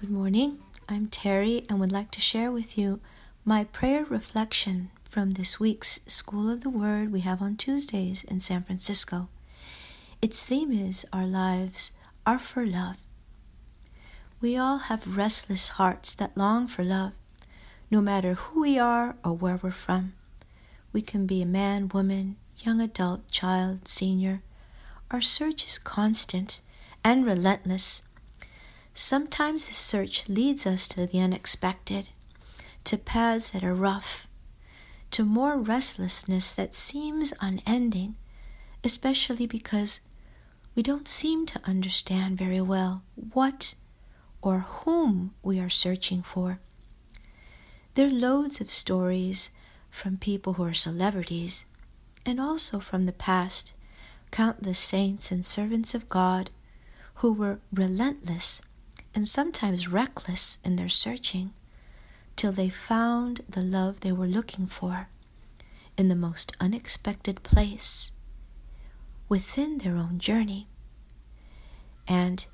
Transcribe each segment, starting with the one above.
Good morning. I'm Terry and would like to share with you my prayer reflection from this week's School of the Word we have on Tuesdays in San Francisco. Its theme is Our lives are for love. We all have restless hearts that long for love, no matter who we are or where we're from. We can be a man, woman, young adult, child, senior. Our search is constant and relentless. Sometimes the search leads us to the unexpected, to paths that are rough, to more restlessness that seems unending, especially because we don't seem to understand very well what or whom we are searching for. There are loads of stories from people who are celebrities and also from the past, countless saints and servants of God who were relentless and sometimes reckless in their searching till they found the love they were looking for in the most unexpected place within their own journey. And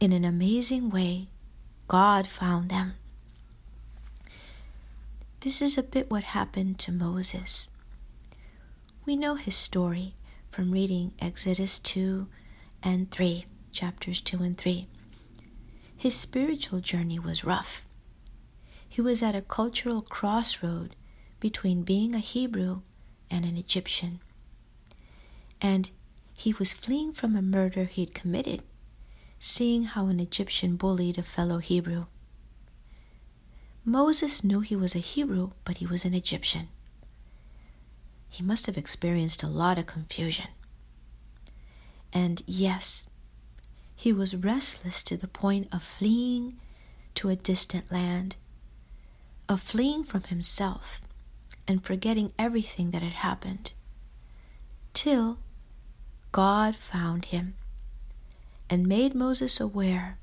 in an amazing way, God found them. This is a bit what happened to Moses. We know his story from reading Exodus 2 and 3, chapters 2 and 3. His spiritual journey was rough. He was at a cultural crossroad between being a Hebrew and an Egyptian. And he was fleeing from a murder he had committed, seeing how an Egyptian bullied a fellow Hebrew. Moses knew he was a Hebrew, but he was an Egyptian. He must have experienced a lot of confusion. And yes, he was restless to the point of fleeing to a distant land, of fleeing from himself and forgetting everything that had happened, till God found him and made Moses aware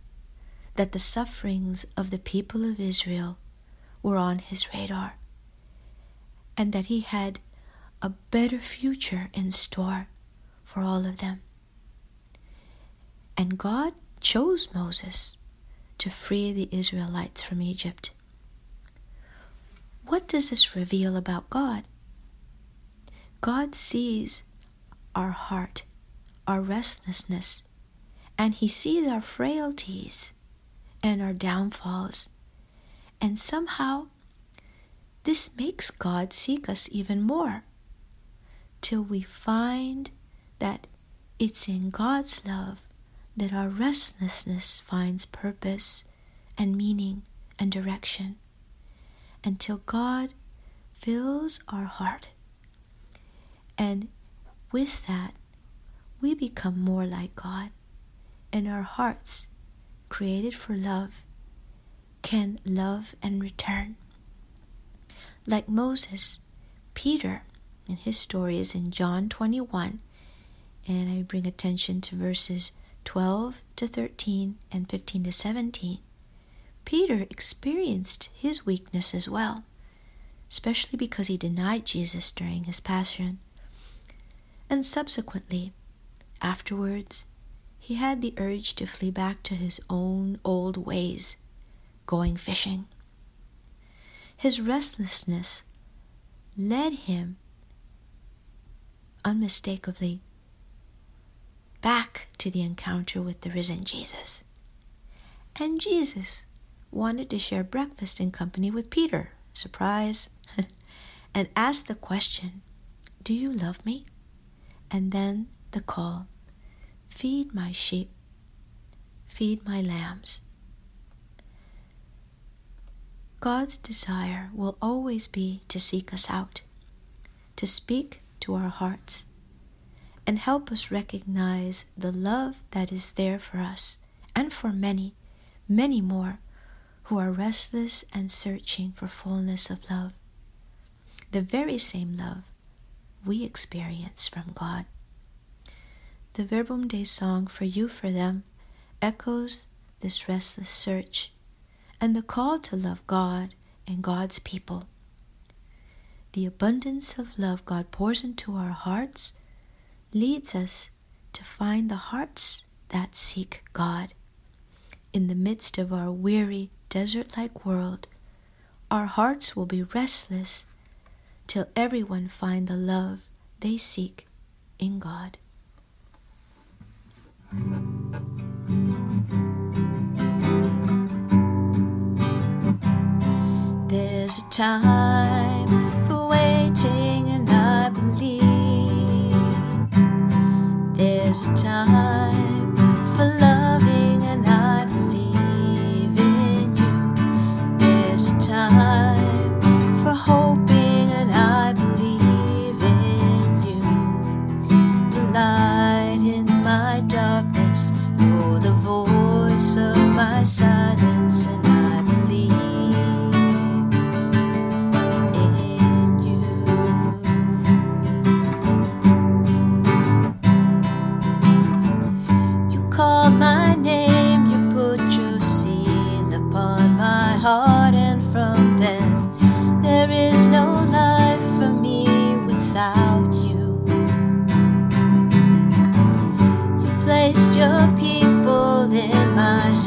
that the sufferings of the people of Israel were on his radar and that he had a better future in store for all of them. And God chose Moses to free the Israelites from Egypt. What does this reveal about God? God sees our heart, our restlessness, and He sees our frailties and our downfalls. And somehow, this makes God seek us even more till we find that it's in God's love that our restlessness finds purpose and meaning and direction until God fills our heart. And with that, we become more like God, and our hearts, created for love, can love and return. Like Moses, Peter, and his story is in John 21, and I bring attention to verses 12 to 13 and 15 to 17, Peter experienced his weakness as well, especially because he denied Jesus during his passion. And subsequently, afterwards, he had the urge to flee back to his own old ways, going fishing. His restlessness led him unmistakably back to the encounter with the risen Jesus. And Jesus wanted to share breakfast in company with Peter, surprise, and asked the question, Do you love me? And then the call, Feed my sheep, feed my lambs. God's desire will always be to seek us out, to speak to our hearts and help us recognize the love that is there for us and for many, many more who are restless and searching for fullness of love. The very same love we experience from God. The Verbum Dei song for you for them echoes this restless search and the call to love God and God's people. The abundance of love God pours into our hearts leads us to find the hearts that seek God. In the midst of our weary, desert like world, our hearts will be restless till everyone find the love they seek in God. There's a time your people in my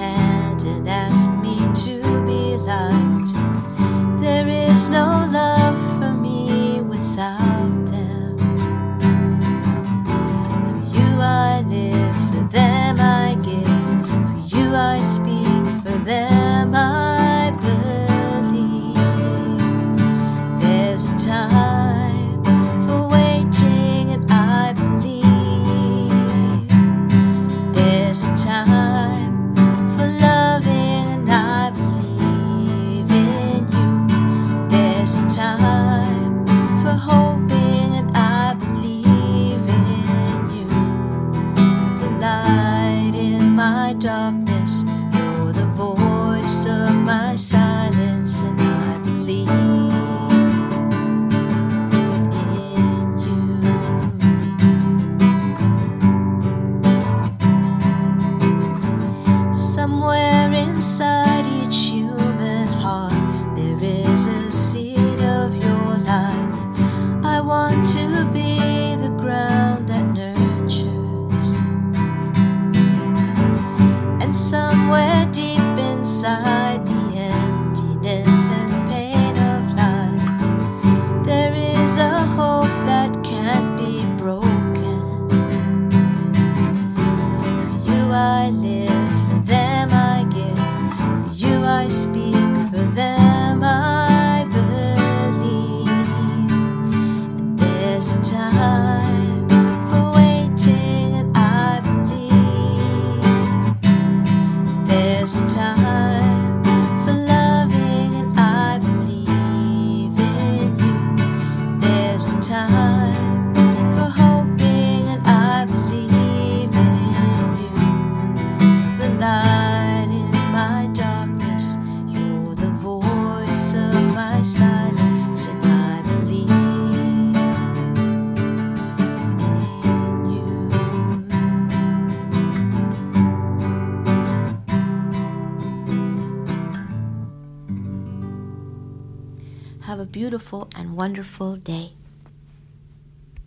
beautiful and wonderful day.